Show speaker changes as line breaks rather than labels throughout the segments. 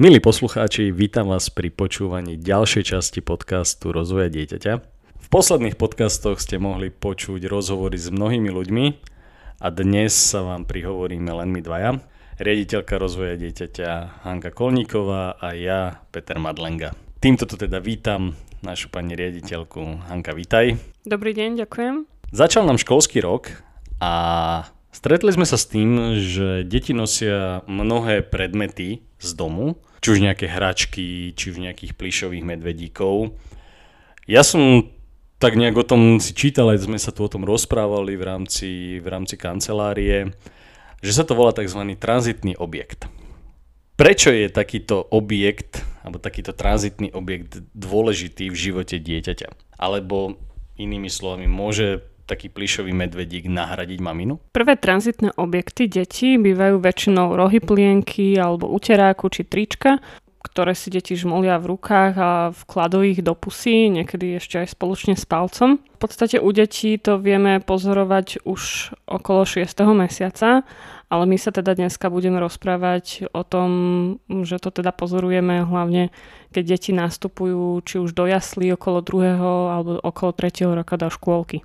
Milí poslucháči, vítam vás pri počúvaní ďalšej časti podcastu Rozvoja dieťaťa. V posledných podcastoch ste mohli počuť rozhovory s mnohými ľuďmi a dnes sa vám prihovoríme len my dvaja. Riaditeľka rozvoja dieťaťa Hanka Kolníková a ja, Peter Madlenga. Týmto tu teda vítam našu pani riaditeľku. Hanka, vítaj.
Dobrý deň, ďakujem.
Začal nám školský rok a stretli sme sa s tým, že deti nosia mnohé predmety z domu, či už nejaké hračky, či už nejakých plišových medvedíkov. Ja som tak nejak o tom si čítal, aj sme sa tu o tom rozprávali v rámci, v rámci kancelárie, že sa to volá tzv. tranzitný objekt. Prečo je takýto objekt, alebo takýto tranzitný objekt dôležitý v živote dieťaťa? Alebo inými slovami, môže taký plišový medvedík nahradiť maminu?
Prvé tranzitné objekty detí bývajú väčšinou rohy plienky alebo uteráku či trička, ktoré si deti žmolia v rukách a vkladú ich do pusy, niekedy ešte aj spoločne s palcom. V podstate u detí to vieme pozorovať už okolo 6. mesiaca, ale my sa teda dneska budeme rozprávať o tom, že to teda pozorujeme hlavne, keď deti nastupujú či už do jaslí okolo druhého alebo okolo tretieho roka do škôlky.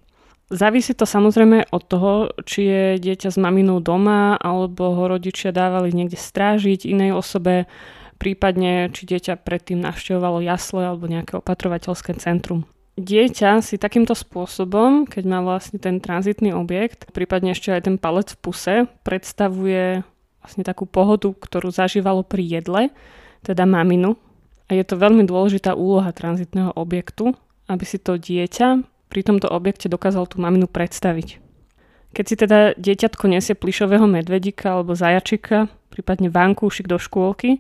Závisí to samozrejme od toho, či je dieťa s maminou doma, alebo ho rodičia dávali niekde strážiť inej osobe, prípadne či dieťa predtým navštevovalo jasle alebo nejaké opatrovateľské centrum. Dieťa si takýmto spôsobom, keď má vlastne ten tranzitný objekt, prípadne ešte aj ten palec v puse, predstavuje vlastne takú pohodu, ktorú zažívalo pri jedle, teda maminu. A je to veľmi dôležitá úloha tranzitného objektu, aby si to dieťa pri tomto objekte dokázal tú maminu predstaviť. Keď si teda dieťatko nesie plišového medvedíka alebo zajačika, prípadne vankúšik do škôlky,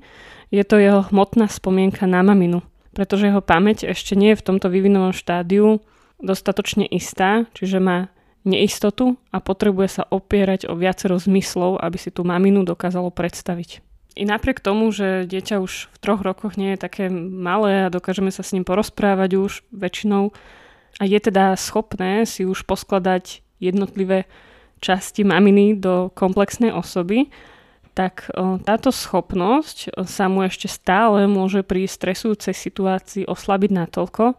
je to jeho hmotná spomienka na maminu, pretože jeho pamäť ešte nie je v tomto vývinovom štádiu dostatočne istá, čiže má neistotu a potrebuje sa opierať o viacero zmyslov, aby si tú maminu dokázalo predstaviť. I napriek tomu, že dieťa už v troch rokoch nie je také malé a dokážeme sa s ním porozprávať už väčšinou, a je teda schopné si už poskladať jednotlivé časti maminy do komplexnej osoby, tak táto schopnosť sa mu ešte stále môže pri stresujúcej situácii oslabiť natoľko,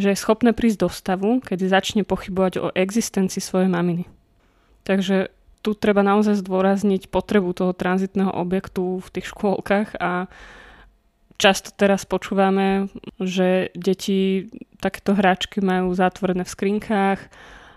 že je schopné prísť do stavu, kedy začne pochybovať o existencii svojej maminy. Takže tu treba naozaj zdôrazniť potrebu toho tranzitného objektu v tých škôlkach a Často teraz počúvame, že deti takéto hráčky majú zatvorené v skrinkách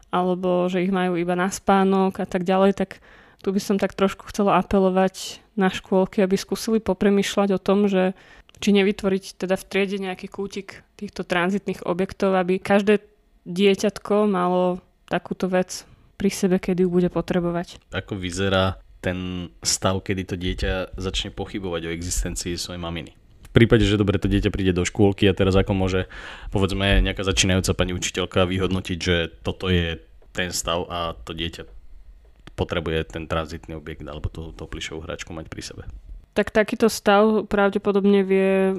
alebo že ich majú iba na spánok a tak ďalej, tak tu by som tak trošku chcela apelovať na škôlky, aby skúsili popremýšľať o tom, že či nevytvoriť teda v triede nejaký kútik týchto tranzitných objektov, aby každé dieťatko malo takúto vec pri sebe, kedy ju bude potrebovať.
Ako vyzerá ten stav, kedy to dieťa začne pochybovať o existencii svojej maminy? V prípade, že dobre to dieťa príde do škôlky a teraz ako môže povedzme nejaká začínajúca pani učiteľka vyhodnotiť, že toto je ten stav a to dieťa potrebuje ten tranzitný objekt alebo tú, tú plišovú hračku mať pri sebe.
Tak takýto stav pravdepodobne vie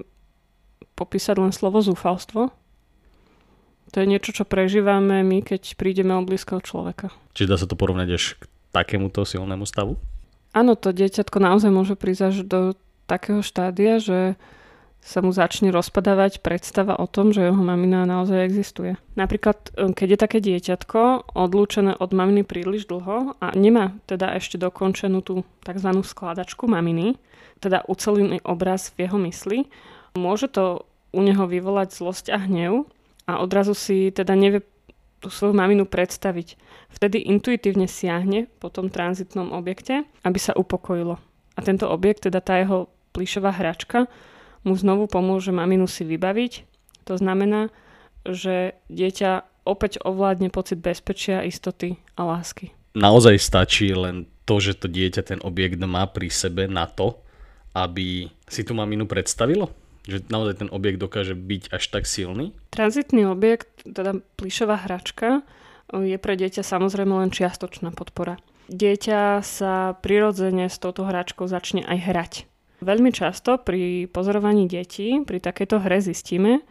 popísať len slovo zúfalstvo. To je niečo, čo prežívame my, keď prídeme o blízkeho človeka.
Čiže dá sa to porovnať až k takémuto silnému stavu?
Áno, to dieťatko naozaj môže prísť až do takého štádia, že sa mu začne rozpadávať predstava o tom, že jeho mamina naozaj existuje. Napríklad, e, keď je také dieťatko odlúčené od maminy príliš dlho a nemá teda ešte dokončenú tú tzv. skladačku maminy, teda ucelený obraz v jeho mysli, môže to u neho vyvolať zlosť a hnev a odrazu si teda nevie tú svoju maminu predstaviť. Vtedy intuitívne siahne po tom tranzitnom objekte, aby sa upokojilo. A tento objekt, teda tá jeho plišová hračka, mu znovu pomôže maminu si vybaviť. To znamená, že dieťa opäť ovládne pocit bezpečia, istoty a lásky.
Naozaj stačí len to, že to dieťa ten objekt má pri sebe na to, aby si tú maminu predstavilo? Že naozaj ten objekt dokáže byť až tak silný?
Tranzitný objekt, teda plišová hračka, je pre dieťa samozrejme len čiastočná podpora. Dieťa sa prirodzene s touto hračkou začne aj hrať. Veľmi často pri pozorovaní detí, pri takejto hre zistíme,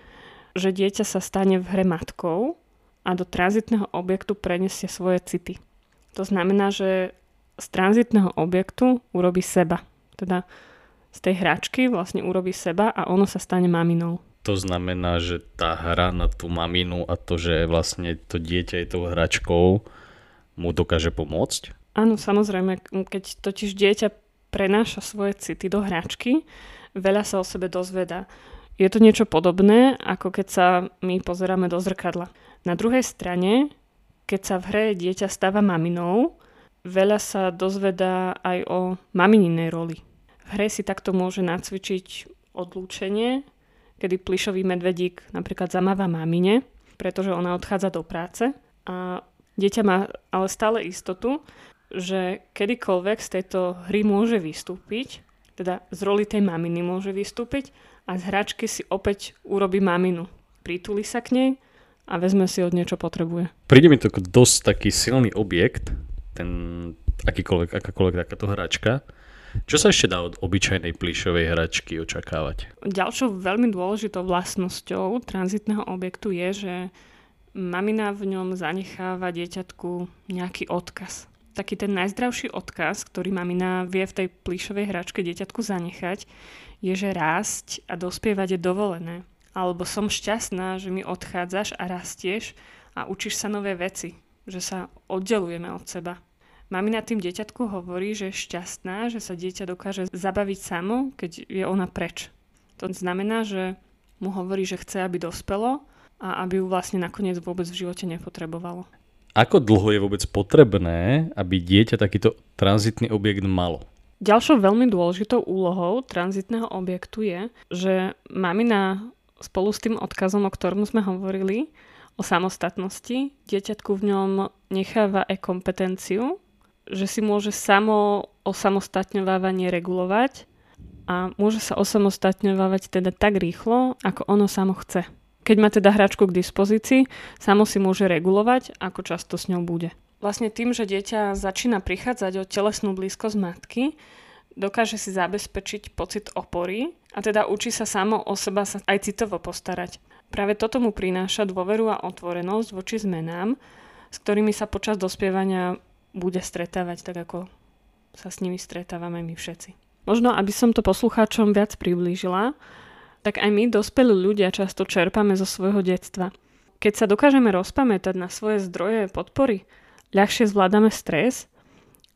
že dieťa sa stane v hre matkou a do tranzitného objektu prenesie svoje city. To znamená, že z tranzitného objektu urobí seba. Teda z tej hračky vlastne urobí seba a ono sa stane maminou.
To znamená, že tá hra na tú maminu a to, že vlastne to dieťa je tou hračkou, mu dokáže pomôcť?
Áno, samozrejme, keď totiž dieťa prenáša svoje city do hračky, veľa sa o sebe dozvedá. Je to niečo podobné, ako keď sa my pozeráme do zrkadla. Na druhej strane, keď sa v hre dieťa stáva maminou, veľa sa dozvedá aj o mamininej roli. V hre si takto môže nacvičiť odlúčenie, kedy plišový medvedík napríklad zamáva mamine, pretože ona odchádza do práce a dieťa má ale stále istotu, že kedykoľvek z tejto hry môže vystúpiť, teda z roli tej maminy môže vystúpiť a z hračky si opäť urobí maminu. Pritúli sa k nej a vezme si od niečo potrebuje.
Príde mi to dosť taký silný objekt, ten akýkoľvek, akákoľvek takáto hračka, čo sa ešte dá od obyčajnej plišovej hračky očakávať?
Ďalšou veľmi dôležitou vlastnosťou tranzitného objektu je, že mamina v ňom zanecháva dieťatku nejaký odkaz. Taký ten najzdravší odkaz, ktorý mamina vie v tej plišovej hračke dieťatku zanechať, je, že rásť a dospievať je dovolené. Alebo som šťastná, že mi odchádzaš a rastieš a učíš sa nové veci, že sa oddelujeme od seba. Mamina tým dieťatku hovorí, že je šťastná, že sa dieťa dokáže zabaviť samo, keď je ona preč. To znamená, že mu hovorí, že chce, aby dospelo a aby ju vlastne nakoniec vôbec v živote nepotrebovalo.
Ako dlho je vôbec potrebné, aby dieťa takýto tranzitný objekt malo?
Ďalšou veľmi dôležitou úlohou tranzitného objektu je, že mamina spolu s tým odkazom, o ktorom sme hovorili, o samostatnosti, dieťatku v ňom necháva aj kompetenciu, že si môže samo osamostatňovávanie regulovať a môže sa osamostatňovávať teda tak rýchlo, ako ono samo chce. Keď má teda hračku k dispozícii, samo si môže regulovať, ako často s ňou bude. Vlastne tým, že dieťa začína prichádzať o telesnú blízkosť matky, dokáže si zabezpečiť pocit opory a teda učí sa samo o seba sa aj citovo postarať. Práve toto mu prináša dôveru a otvorenosť voči zmenám, s ktorými sa počas dospievania bude stretávať tak, ako sa s nimi stretávame my všetci. Možno, aby som to poslucháčom viac priblížila, tak aj my, dospelí ľudia, často čerpame zo svojho detstva. Keď sa dokážeme rozpamätať na svoje zdroje podpory, ľahšie zvládame stres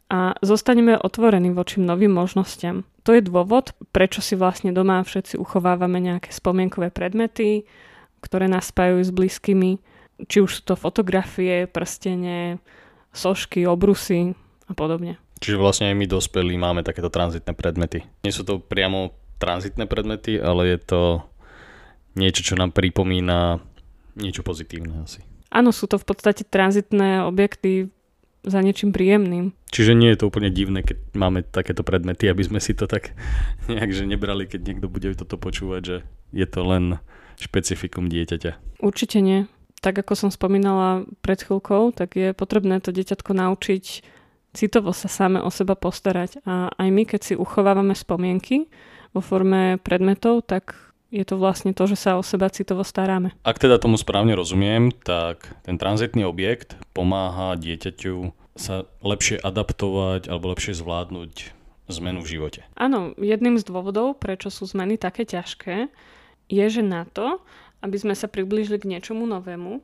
a zostaneme otvorení voči novým možnostiam. To je dôvod, prečo si vlastne doma všetci uchovávame nejaké spomienkové predmety, ktoré nás spájajú s blízkymi, či už sú to fotografie, prstenie, sošky, obrusy a podobne.
Čiže vlastne aj my dospelí máme takéto tranzitné predmety. Nie sú to priamo tranzitné predmety, ale je to niečo, čo nám pripomína niečo pozitívne asi.
Áno, sú to v podstate tranzitné objekty za niečím príjemným.
Čiže nie je to úplne divné, keď máme takéto predmety, aby sme si to tak nejak že nebrali, keď niekto bude toto počúvať, že je to len špecifikum dieťaťa.
Určite nie tak ako som spomínala pred chvíľkou, tak je potrebné to deťatko naučiť citovo sa same o seba postarať. A aj my, keď si uchovávame spomienky vo forme predmetov, tak je to vlastne to, že sa o seba citovo staráme.
Ak teda tomu správne rozumiem, tak ten tranzitný objekt pomáha dieťaťu sa lepšie adaptovať alebo lepšie zvládnuť zmenu v živote.
Áno, jedným z dôvodov, prečo sú zmeny také ťažké, je, že na to, aby sme sa priblížili k niečomu novému,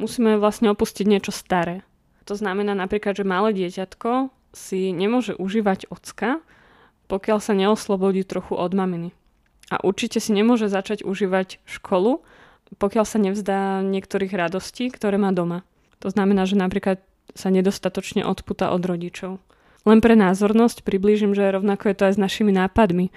musíme vlastne opustiť niečo staré. To znamená napríklad, že malé dieťatko si nemôže užívať ocka, pokiaľ sa neoslobodí trochu od maminy. A určite si nemôže začať užívať školu, pokiaľ sa nevzdá niektorých radostí, ktoré má doma. To znamená, že napríklad sa nedostatočne odputa od rodičov. Len pre názornosť priblížim, že rovnako je to aj s našimi nápadmi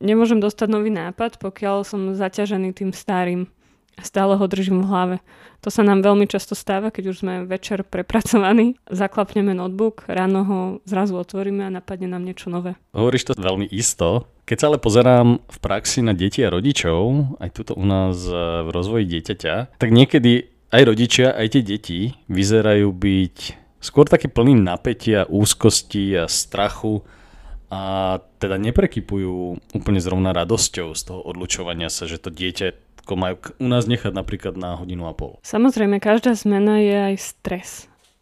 nemôžem dostať nový nápad, pokiaľ som zaťažený tým starým a stále ho držím v hlave. To sa nám veľmi často stáva, keď už sme večer prepracovaní, zaklapneme notebook, ráno ho zrazu otvoríme a napadne nám niečo nové.
Hovoríš to veľmi isto. Keď sa ale pozerám v praxi na deti a rodičov, aj tuto u nás e, v rozvoji dieťaťa, tak niekedy aj rodičia, aj tie deti vyzerajú byť skôr taký plný napätia, úzkosti a strachu a teda neprekypujú úplne zrovna radosťou z toho odlučovania sa, že to dieťa majú u nás nechať napríklad na hodinu a pol.
Samozrejme, každá zmena je aj stres.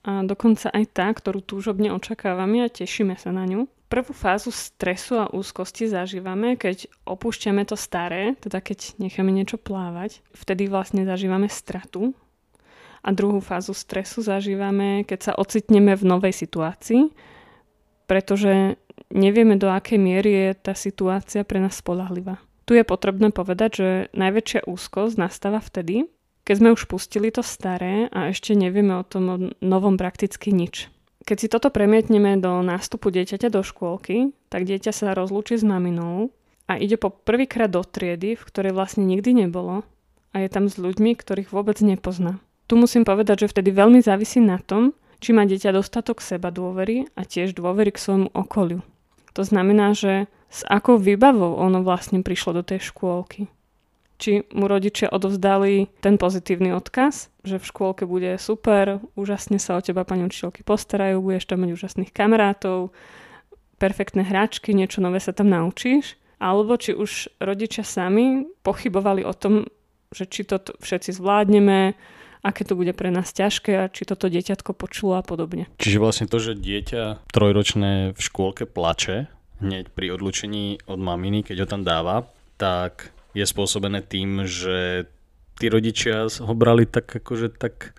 a dokonca aj tá, ktorú túžobne očakávame a tešíme sa na ňu. Prvú fázu stresu a úzkosti zažívame, keď opúšťame to staré, teda keď necháme niečo plávať. Vtedy vlastne zažívame stratu. A druhú fázu stresu zažívame, keď sa ocitneme v novej situácii, pretože nevieme, do akej miery je tá situácia pre nás spolahlivá. Tu je potrebné povedať, že najväčšia úzkosť nastáva vtedy, keď sme už pustili to staré a ešte nevieme o tom novom prakticky nič. Keď si toto premietneme do nástupu dieťaťa do škôlky, tak dieťa sa rozlúči s maminou a ide po prvýkrát do triedy, v ktorej vlastne nikdy nebolo a je tam s ľuďmi, ktorých vôbec nepozná. Tu musím povedať, že vtedy veľmi závisí na tom, či má dieťa dostatok seba dôvery a tiež dôvery k svojmu okoliu. To znamená, že s akou výbavou ono vlastne prišlo do tej škôlky či mu rodičia odovzdali ten pozitívny odkaz, že v škôlke bude super, úžasne sa o teba pani učiteľky postarajú, budeš tam mať úžasných kamarátov, perfektné hráčky, niečo nové sa tam naučíš, alebo či už rodičia sami pochybovali o tom, že či to všetci zvládneme, aké to bude pre nás ťažké a či toto dieťatko počulo a podobne.
Čiže vlastne to, že dieťa trojročné v škôlke plače hneď pri odlučení od maminy, keď ho tam dáva, tak je spôsobené tým, že tí rodičia ho brali tak akože tak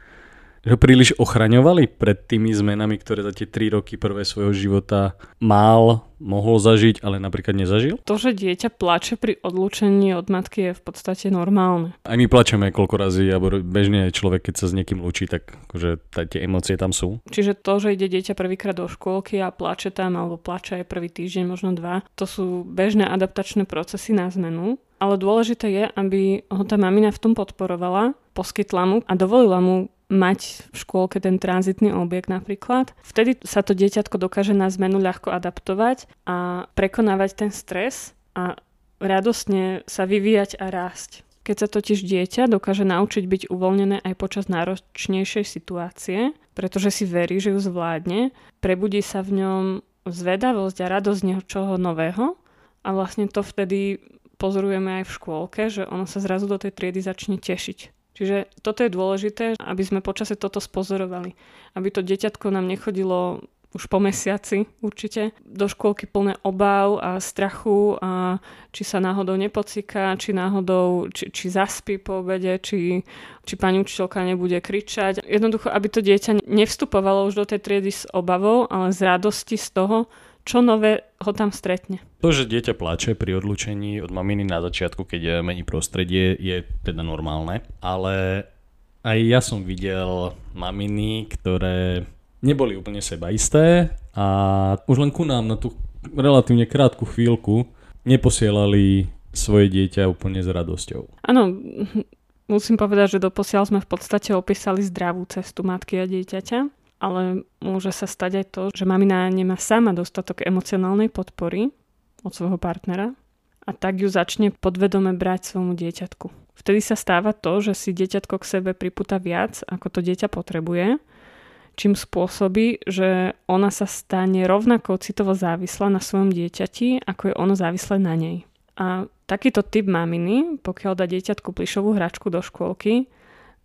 že príliš ochraňovali pred tými zmenami, ktoré za tie 3 roky prvé svojho života mal, mohol zažiť, ale napríklad nezažil?
To, že dieťa plače pri odlúčení od matky je v podstate normálne.
Aj my plačeme koľko razy, alebo bežne aj človek, keď sa s niekým lúči, tak akože tie emócie tam sú.
Čiže to, že ide dieťa prvýkrát do škôlky a plače tam, alebo plače aj prvý týždeň, možno dva, to sú bežné adaptačné procesy na zmenu. Ale dôležité je, aby ho tá mamina v tom podporovala, poskytla mu a dovolila mu mať v škôlke ten tranzitný objekt napríklad. Vtedy sa to dieťatko dokáže na zmenu ľahko adaptovať a prekonávať ten stres a radostne sa vyvíjať a rásť. Keď sa totiž dieťa dokáže naučiť byť uvoľnené aj počas náročnejšej situácie, pretože si verí, že ju zvládne, prebudí sa v ňom zvedavosť a radosť niečoho nového a vlastne to vtedy pozorujeme aj v škôlke, že ono sa zrazu do tej triedy začne tešiť. Čiže toto je dôležité, aby sme počase toto spozorovali. Aby to deťatko nám nechodilo už po mesiaci určite, do škôlky plné obáv a strachu a či sa náhodou nepocíka, či náhodou, či, či zaspí po obede, či, či pani učiteľka nebude kričať. Jednoducho, aby to dieťa nevstupovalo už do tej triedy s obavou, ale z radosti z toho, čo nové ho tam stretne.
To, že dieťa plače pri odlučení od maminy na začiatku, keď mení prostredie, je teda normálne, ale aj ja som videl maminy, ktoré neboli úplne sebaisté a už len ku nám na tú relatívne krátku chvíľku neposielali svoje dieťa úplne s radosťou.
Áno, musím povedať, že doposiaľ sme v podstate opísali zdravú cestu matky a dieťaťa ale môže sa stať aj to, že mamina nemá sama dostatok emocionálnej podpory od svojho partnera a tak ju začne podvedome brať svojmu dieťatku. Vtedy sa stáva to, že si dieťatko k sebe pripúta viac, ako to dieťa potrebuje, čím spôsobí, že ona sa stane rovnako citovo závislá na svojom dieťati, ako je ono závislé na nej. A takýto typ maminy, pokiaľ dá dieťatku plišovú hračku do škôlky,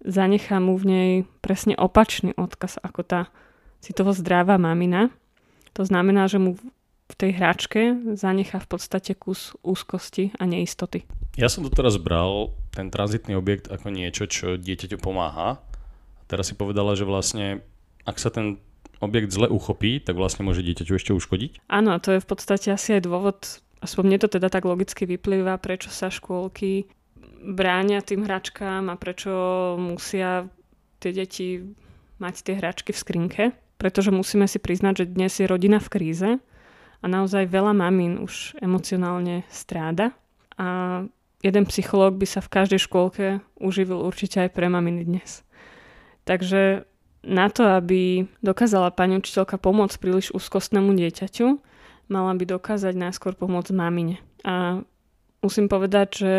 zanechá mu v nej presne opačný odkaz ako tá citovo zdravá mamina. To znamená, že mu v tej hračke zanechá v podstate kus úzkosti a neistoty.
Ja som to teraz bral, ten tranzitný objekt, ako niečo, čo dieťaťu pomáha. Teraz si povedala, že vlastne, ak sa ten objekt zle uchopí, tak vlastne môže dieťaťu ešte uškodiť?
Áno, to je v podstate asi aj dôvod, aspoň mne to teda tak logicky vyplýva, prečo sa škôlky bránia tým hračkám a prečo musia tie deti mať tie hračky v skrinke. Pretože musíme si priznať, že dnes je rodina v kríze a naozaj veľa mamín už emocionálne stráda. A jeden psychológ by sa v každej škôlke uživil určite aj pre maminy dnes. Takže na to, aby dokázala pani učiteľka pomôcť príliš úzkostnému dieťaťu, mala by dokázať najskôr pomôcť mamine. A musím povedať, že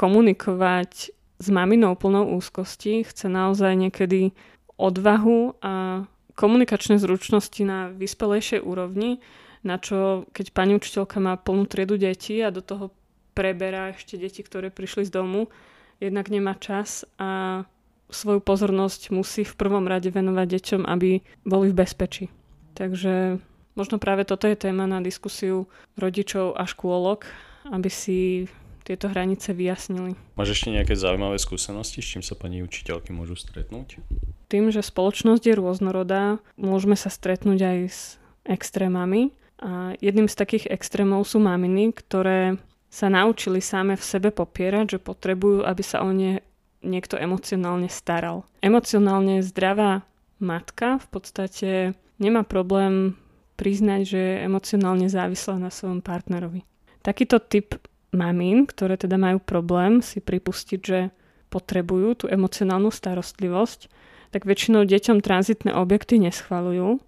komunikovať s maminou plnou úzkosti chce naozaj niekedy odvahu a komunikačné zručnosti na vyspelejšej úrovni, na čo keď pani učiteľka má plnú triedu detí a do toho preberá ešte deti, ktoré prišli z domu, jednak nemá čas a svoju pozornosť musí v prvom rade venovať deťom, aby boli v bezpečí. Takže možno práve toto je téma na diskusiu rodičov a škôlok, aby si tieto hranice vyjasnili.
Máš ešte nejaké zaujímavé skúsenosti, s čím sa pani učiteľky môžu stretnúť?
Tým, že spoločnosť je rôznorodá, môžeme sa stretnúť aj s extrémami. A jedným z takých extrémov sú maminy, ktoré sa naučili same v sebe popierať, že potrebujú, aby sa o ne niekto emocionálne staral. Emocionálne zdravá matka v podstate nemá problém priznať, že je emocionálne závislá na svojom partnerovi. Takýto typ mamín, ktoré teda majú problém si pripustiť, že potrebujú tú emocionálnu starostlivosť, tak väčšinou deťom tranzitné objekty neschvalujú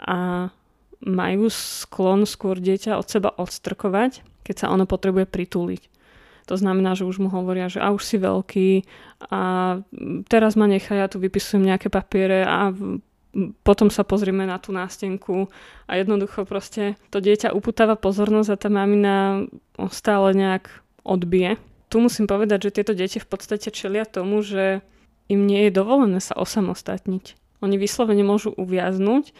a majú sklon skôr dieťa od seba odstrkovať, keď sa ono potrebuje pritúliť. To znamená, že už mu hovoria, že a už si veľký a teraz ma nechaj, ja tu vypisujem nejaké papiere a potom sa pozrieme na tú nástenku a jednoducho proste to dieťa uputáva pozornosť a tá mamina stále nejak odbije. Tu musím povedať, že tieto deti v podstate čelia tomu, že im nie je dovolené sa osamostatniť. Oni vyslovene môžu uviaznúť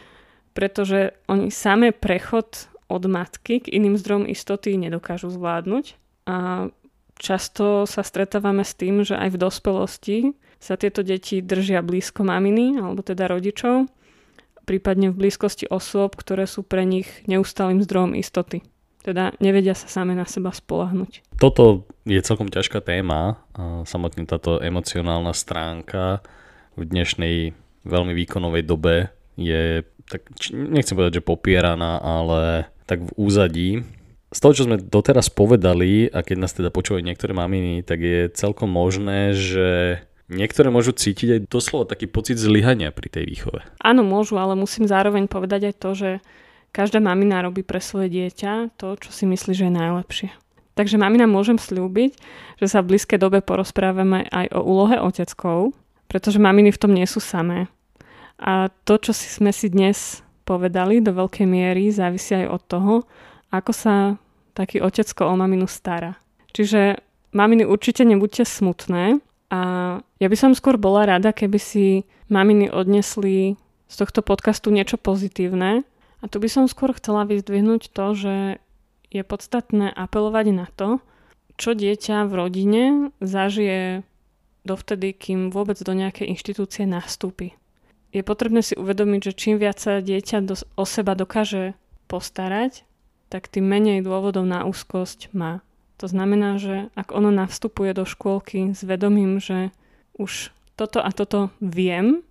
pretože oni samé prechod od matky k iným zdrojom istoty nedokážu zvládnuť a často sa stretávame s tým, že aj v dospelosti sa tieto deti držia blízko maminy alebo teda rodičov, prípadne v blízkosti osôb, ktoré sú pre nich neustálým zdrojom istoty. Teda nevedia sa same na seba spolahnuť.
Toto je celkom ťažká téma, samotne táto emocionálna stránka v dnešnej veľmi výkonovej dobe je tak nechcem povedať, že popieraná, ale tak v úzadí. Z toho, čo sme doteraz povedali, a keď nás teda počúvajú niektoré maminy, tak je celkom možné, že niektoré môžu cítiť aj doslova taký pocit zlyhania pri tej výchove.
Áno, môžu, ale musím zároveň povedať aj to, že každá mamina robí pre svoje dieťa to, čo si myslí, že je najlepšie. Takže mamina môžem slúbiť, že sa v blízkej dobe porozprávame aj o úlohe oteckov, pretože maminy v tom nie sú samé. A to, čo si sme si dnes povedali, do veľkej miery závisí aj od toho, ako sa taký otecko o maminu stará. Čiže maminy určite nebuďte smutné a ja by som skôr bola rada, keby si maminy odnesli z tohto podcastu niečo pozitívne. A tu by som skôr chcela vyzdvihnúť to, že je podstatné apelovať na to, čo dieťa v rodine zažije dovtedy, kým vôbec do nejakej inštitúcie nastúpi je potrebné si uvedomiť, že čím viac sa dieťa do, o seba dokáže postarať, tak tým menej dôvodov na úzkosť má. To znamená, že ak ono navstupuje do škôlky s vedomím, že už toto a toto viem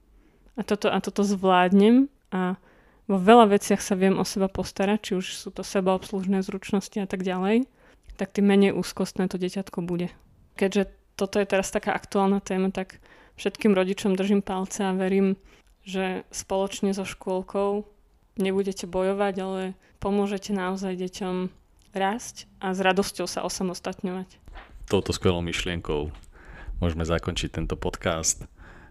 a toto a toto zvládnem a vo veľa veciach sa viem o seba postarať, či už sú to sebaobslužné zručnosti a tak ďalej, tak tým menej úzkostné to deťatko bude. Keďže toto je teraz taká aktuálna téma, tak všetkým rodičom držím palce a verím, že spoločne so škôlkou nebudete bojovať, ale pomôžete naozaj deťom rásť a s radosťou sa osamostatňovať.
Touto skvelou myšlienkou môžeme zakončiť tento podcast.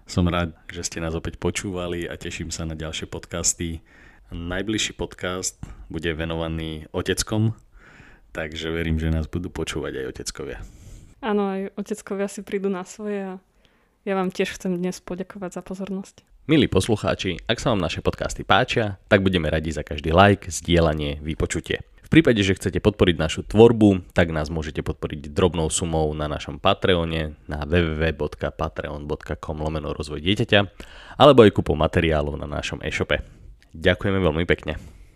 Som rád, že ste nás opäť počúvali a teším sa na ďalšie podcasty. Najbližší podcast bude venovaný oteckom, takže verím, že nás budú počúvať aj oteckovia.
Áno, aj oteckovia si prídu na svoje a ja vám tiež chcem dnes poďakovať za pozornosť.
Milí poslucháči, ak sa vám naše podcasty páčia, tak budeme radi za každý like, zdieľanie, vypočutie. V prípade, že chcete podporiť našu tvorbu, tak nás môžete podporiť drobnou sumou na našom Patreone na www.patreon.com lomeno rozvoj dieťaťa alebo aj kúpou materiálov na našom e-shope. Ďakujeme veľmi pekne.